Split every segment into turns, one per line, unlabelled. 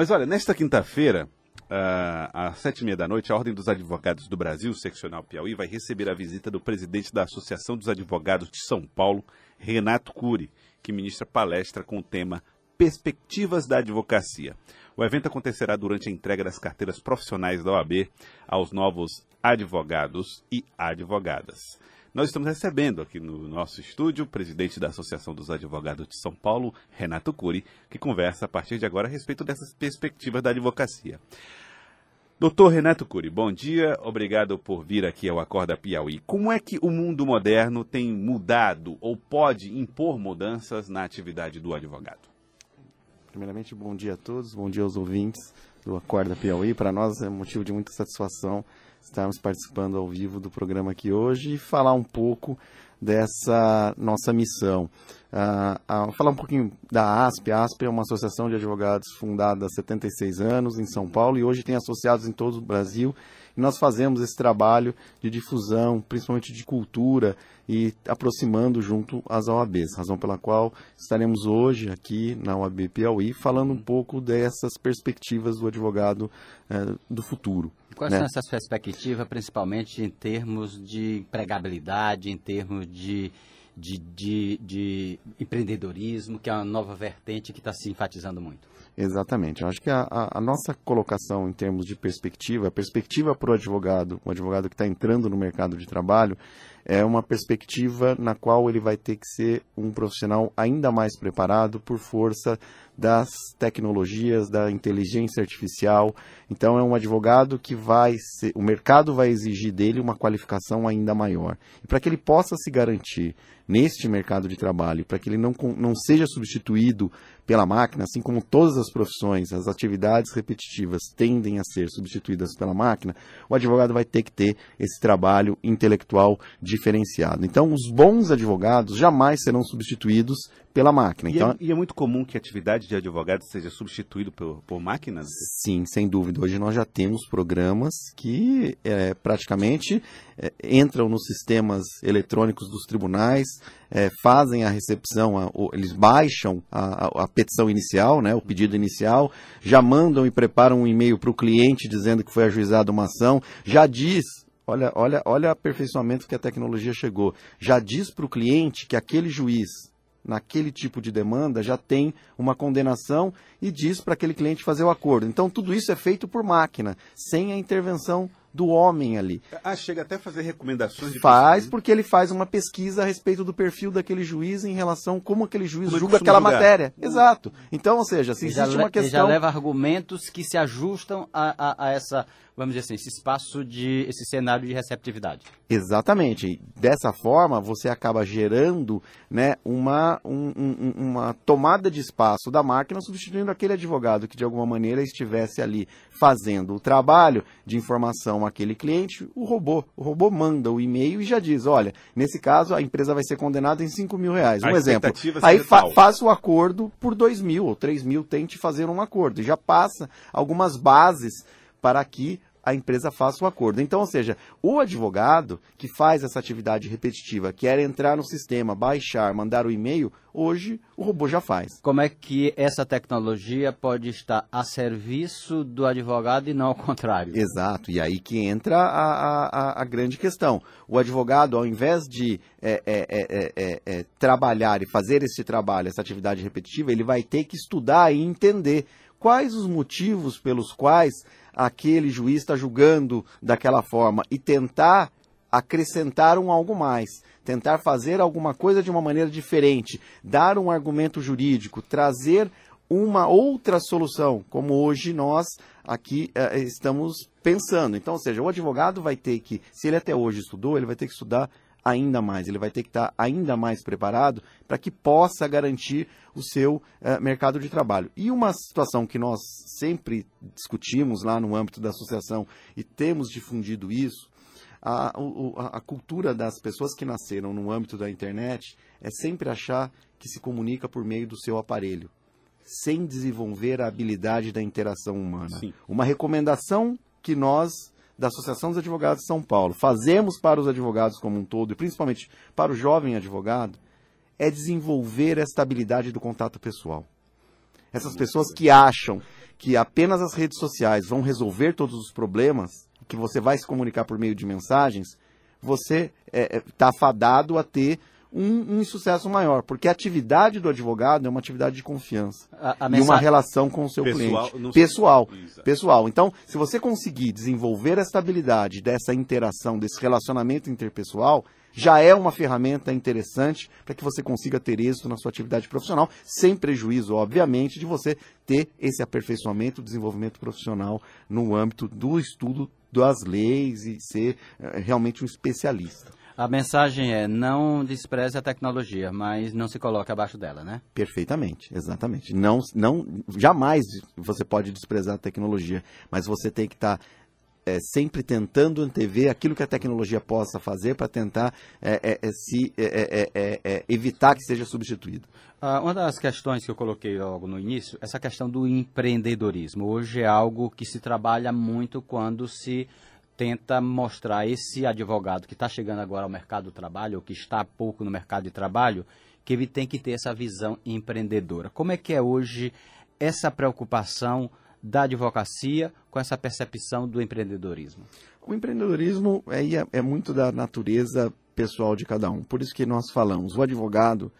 Mas olha, nesta quinta-feira, uh, às sete e meia da noite, a Ordem dos Advogados do Brasil, seccional Piauí, vai receber a visita do presidente da Associação dos Advogados de São Paulo, Renato Cury, que ministra palestra com o tema Perspectivas da Advocacia. O evento acontecerá durante a entrega das carteiras profissionais da OAB aos novos advogados e advogadas. Nós estamos recebendo aqui no nosso estúdio o presidente da Associação dos Advogados de São Paulo, Renato Cury, que conversa a partir de agora a respeito dessas perspectivas da advocacia. Doutor Renato Cury, bom dia, obrigado por vir aqui ao Acorda Piauí. Como é que o mundo moderno tem mudado ou pode impor mudanças na atividade do advogado?
Primeiramente, bom dia a todos, bom dia aos ouvintes do Acorda Piauí. Para nós é motivo de muita satisfação estarmos participando ao vivo do programa aqui hoje e falar um pouco dessa nossa missão. Uh, uh, falar um pouquinho da ASP. A ASP é uma associação de advogados fundada há 76 anos em São Paulo e hoje tem associados em todo o Brasil. E nós fazemos esse trabalho de difusão, principalmente de cultura e aproximando junto às OABs, razão pela qual estaremos hoje aqui na OAB Piauí falando um pouco dessas perspectivas do advogado uh, do futuro.
Quais né? são essas perspectivas, principalmente em termos de empregabilidade, em termos de, de, de, de empreendedorismo, que é uma nova vertente que está se enfatizando muito?
Exatamente. Eu acho que a, a, nossa colocação em termos de perspectiva, a perspectiva para o advogado, o advogado que está entrando no mercado de trabalho, é uma perspectiva na qual ele vai ter que ser um profissional ainda mais preparado por força das tecnologias, da inteligência artificial. Então é um advogado que vai ser, o mercado vai exigir dele uma qualificação ainda maior. E para que ele possa se garantir neste mercado de trabalho, para que ele não, não seja substituído pela máquina, assim como todas as profissões, as atividades repetitivas tendem a ser substituídas pela máquina, o advogado vai ter que ter esse trabalho intelectual diferenciado. Então, os bons advogados jamais serão substituídos pela máquina.
E,
então,
é, e é muito comum que a atividade de advogado seja substituído por, por máquinas?
Sim, sem dúvida. Hoje nós já temos programas que é, praticamente é, entram nos sistemas eletrônicos dos tribunais, é, fazem a recepção, a, o, eles baixam a, a, a, petição inicial, né, o pedido inicial, já mandam e preparam um e-mail para o cliente dizendo que foi ajuizada uma ação, já diz Olha, olha, olha o aperfeiçoamento que a tecnologia chegou. Já diz para o cliente que aquele juiz naquele tipo de demanda já tem uma condenação e diz para aquele cliente fazer o acordo. Então tudo isso é feito por máquina, sem a intervenção do homem ali.
Ah, chega até a fazer recomendações de
Faz, porque ele faz uma pesquisa a respeito do perfil daquele juiz em relação a como aquele juiz como julga aquela julgar. matéria. Exato. Então, ou seja, se existe uma questão... Ele
já leva argumentos que se ajustam a, a, a essa vamos dizer assim, esse espaço de, esse cenário de receptividade.
Exatamente. Dessa forma, você acaba gerando né, uma, um, um, uma tomada de espaço da máquina, substituindo aquele advogado que de alguma maneira estivesse ali fazendo o trabalho de informação àquele cliente, o robô. O robô manda o e-mail e já diz, olha, nesse caso a empresa vai ser condenada em 5 mil reais. Um a exemplo. Aí fa faça o acordo por 2 mil ou 3 mil, tente fazer um acordo. E já passa algumas bases para que a empresa faça o acordo. Então, ou seja, o advogado que faz essa atividade repetitiva, quer entrar no sistema, baixar, mandar o e-mail, hoje o robô já faz.
Como é que essa tecnologia pode estar a serviço do advogado e não ao contrário?
Exato, e aí que entra a, a, a grande questão. O advogado, ao invés de é é é, é, é, trabalhar e fazer esse trabalho, essa atividade repetitiva, ele vai ter que estudar e entender quais os motivos pelos quais aquele juiz está julgando daquela forma e tentar acrescentar um algo mais, tentar fazer alguma coisa de uma maneira diferente, dar um argumento jurídico, trazer uma outra solução, como hoje nós aqui eh, estamos pensando. Então, ou seja, o advogado vai ter que, se ele até hoje estudou, ele vai ter que estudar ainda mais, ele vai ter que estar ainda mais preparado para que possa garantir o seu uh, mercado de trabalho. E uma situação que nós sempre discutimos lá no âmbito da associação e temos difundido isso, a, a, a cultura das pessoas que nasceram no âmbito da internet é sempre achar que se comunica por meio do seu aparelho, sem desenvolver a habilidade da interação humana. Sim. Uma recomendação que nós da Associação dos Advogados de São Paulo fazemos para os advogados como um todo, e principalmente para o jovem advogado, é desenvolver esta habilidade do contato pessoal. Essas pessoas que acham que apenas as redes sociais vão resolver todos os problemas, que você vai se comunicar por meio de mensagens, você está é, é tá fadado a ter um, um sucesso maior, porque a atividade do advogado é uma atividade de confiança a, a e uma relação com o seu pessoal, cliente. Pessoal. Pessoal. Então, se você conseguir desenvolver essa habilidade dessa interação, desse relacionamento interpessoal, já é uma ferramenta interessante para que você consiga ter êxito na sua atividade profissional, sem prejuízo, obviamente, de você ter esse aperfeiçoamento, desenvolvimento profissional no âmbito do estudo das leis e ser eh, realmente um especialista.
A mensagem é não despreze a tecnologia, mas não se coloque abaixo dela, né?
Perfeitamente, exatamente. Não, não, jamais você pode desprezar a tecnologia, mas você tem que estar tá, é, sempre tentando antever aquilo que a tecnologia possa fazer para tentar é, é, é se é, é, evitar que seja substituído.
Ah, uma das questões que eu coloquei logo no início, essa questão do empreendedorismo. Hoje é algo que se trabalha muito quando se tenta mostrar esse advogado que está chegando agora ao mercado do trabalho, ou que está há pouco no mercado de trabalho, que ele tem que ter essa visão empreendedora. Como é que é hoje essa preocupação da advocacia com essa percepção do empreendedorismo?
O empreendedorismo é, é muito da natureza pessoal de cada um. Por isso que nós falamos, o advogado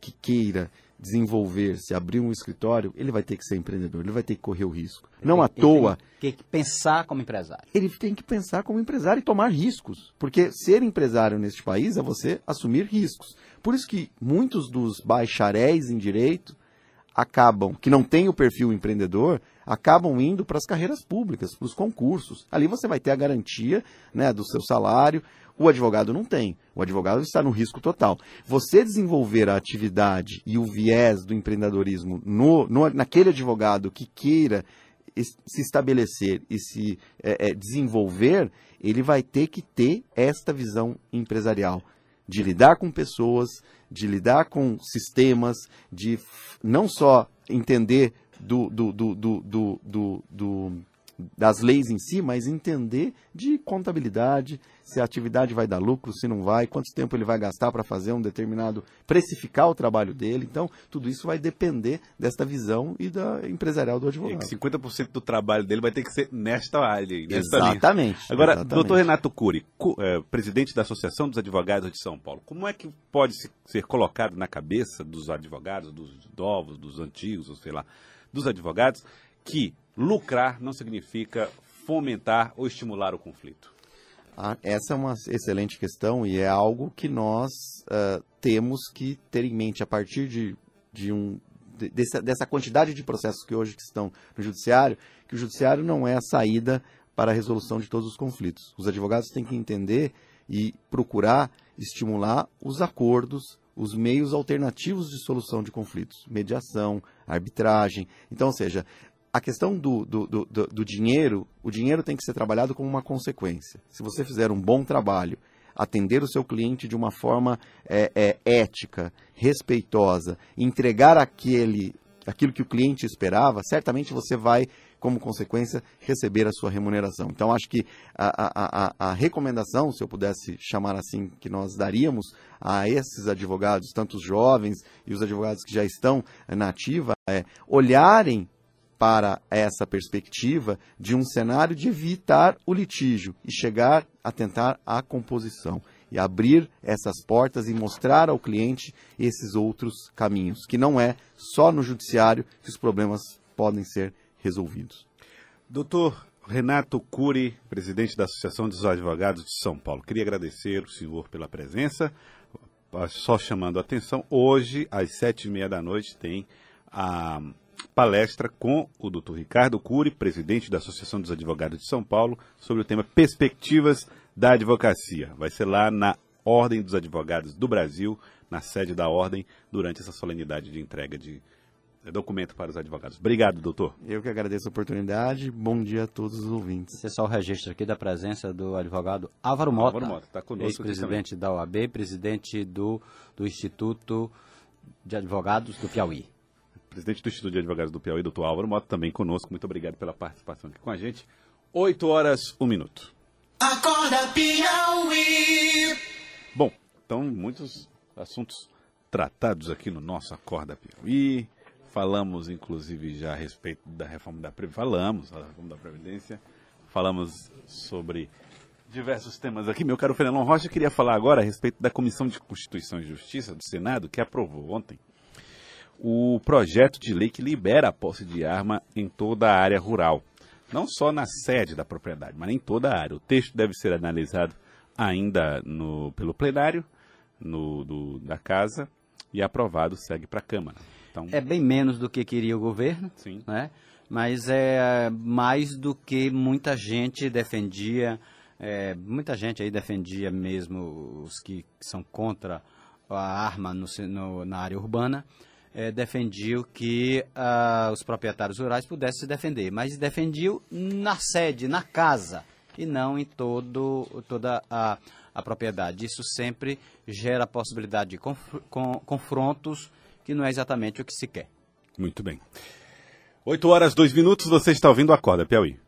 que queira desenvolver-se, abrir um escritório, ele vai ter que ser empreendedor, ele vai ter que correr o risco. Ele Não
tem,
à toa.
Tem que pensar como empresário.
Ele tem que pensar como empresário e tomar riscos. Porque ser empresário neste país é você assumir riscos. Por isso que muitos dos bacharéis em direito acabam, que não têm o perfil empreendedor, acabam indo para as carreiras públicas, para os concursos. Ali você vai ter a garantia né, do seu salário. O advogado não tem. O advogado está no risco total. Você desenvolver a atividade e o viés do empreendedorismo no, no naquele advogado que queira se estabelecer e se é, é, desenvolver, ele vai ter que ter esta visão empresarial de lidar com pessoas, de lidar com sistemas, de não só entender do, do, do, do, do, do das leis em si, mas entender de contabilidade, se a atividade vai dar lucro, se não vai, quanto tempo ele vai gastar para fazer um determinado, precificar o trabalho dele. Então, tudo isso vai depender desta visão e da empresarial do advogado.
E que 50% do trabalho dele vai ter que ser nesta área. Nesta
exatamente.
Linha. Agora,
exatamente.
doutor Renato Cury, é, presidente da Associação dos Advogados de São Paulo, como é que pode ser colocado na cabeça dos advogados, dos novos, dos antigos, ou sei lá, dos advogados, que lucrar não significa fomentar ou estimular o conflito?
Ah, essa é uma excelente questão e é algo que nós uh, temos que ter em mente a partir de, de um, de, dessa, dessa quantidade de processos que hoje estão no judiciário, que o judiciário não é a saída para a resolução de todos os conflitos. Os advogados têm que entender e procurar estimular os acordos, os meios alternativos de solução de conflitos, mediação, arbitragem. Então, ou seja, a questão do, do, do, do, dinheiro, o dinheiro tem que ser trabalhado como uma consequência. Se você fizer um bom trabalho, atender o seu cliente de uma forma é, é, ética, respeitosa, entregar aquele, aquilo que o cliente esperava, certamente você vai, como consequência, receber a sua remuneração. Então, acho que a, a, a, recomendação, se eu pudesse chamar assim, que nós daríamos a esses advogados, tanto os jovens e os advogados que já estão na ativa, é olharem para essa perspectiva de um cenário de evitar o litígio e chegar a tentar a composição e abrir essas portas e mostrar ao cliente esses outros caminhos, que não é só no judiciário que os problemas podem ser resolvidos.
Doutor Renato Cury, presidente da Associação dos Advogados de São Paulo, queria agradecer o senhor pela presença. Só chamando a atenção, hoje, às sete e meia da noite, tem a palestra com o Dr. Ricardo Cury, presidente da Associação dos Advogados de São Paulo, sobre o tema Perspectivas da Advocacia. Vai ser lá na Ordem dos Advogados do Brasil, na sede da Ordem, durante essa solenidade de entrega de documento para os advogados. Obrigado, doutor.
Eu que agradeço a oportunidade. Bom dia a todos os ouvintes.
Esse é só o registro aqui da presença do advogado Álvaro Mota, Álvaro Mota tá conosco ex-presidente da OAB, presidente do, do Instituto de Advogados do Piauí
presidente do Instituto de Advogados do Piauí, doutor Álvaro Mota, também conosco. Muito obrigado pela participação aqui com a gente. 8 horas, 1 minuto. Acorda Piauí! Bom, então muitos assuntos tratados aqui no nosso Acorda Piauí. Falamos, inclusive, já a respeito da reforma da Previdência. Falamos da reforma da Previdência. Falamos sobre diversos temas aqui. Meu caro Fernando Rocha, queria falar agora a respeito da Comissão de Constituição e Justiça do Senado, que aprovou ontem o projeto de lei que libera a posse de arma em toda a área rural. Não só na sede da propriedade, mas em toda a área. O texto deve ser analisado ainda no, pelo plenário no, do, da casa e aprovado segue para a Câmara.
Então, é bem menos do que queria o governo, sim. Né? mas é mais do que muita gente defendia, é, muita gente aí defendia mesmo os que são contra a arma no, no, na área urbana, é, defendiam que ah, os proprietários rurais pudessem se defender, mas defendiam na sede, na casa, e não em todo, toda a, a propriedade. Isso sempre gera a possibilidade de conf, com, confrontos que não é exatamente o que se quer.
Muito bem. 8 horas, 2 minutos, você está ouvindo.
Acorda, Piauí.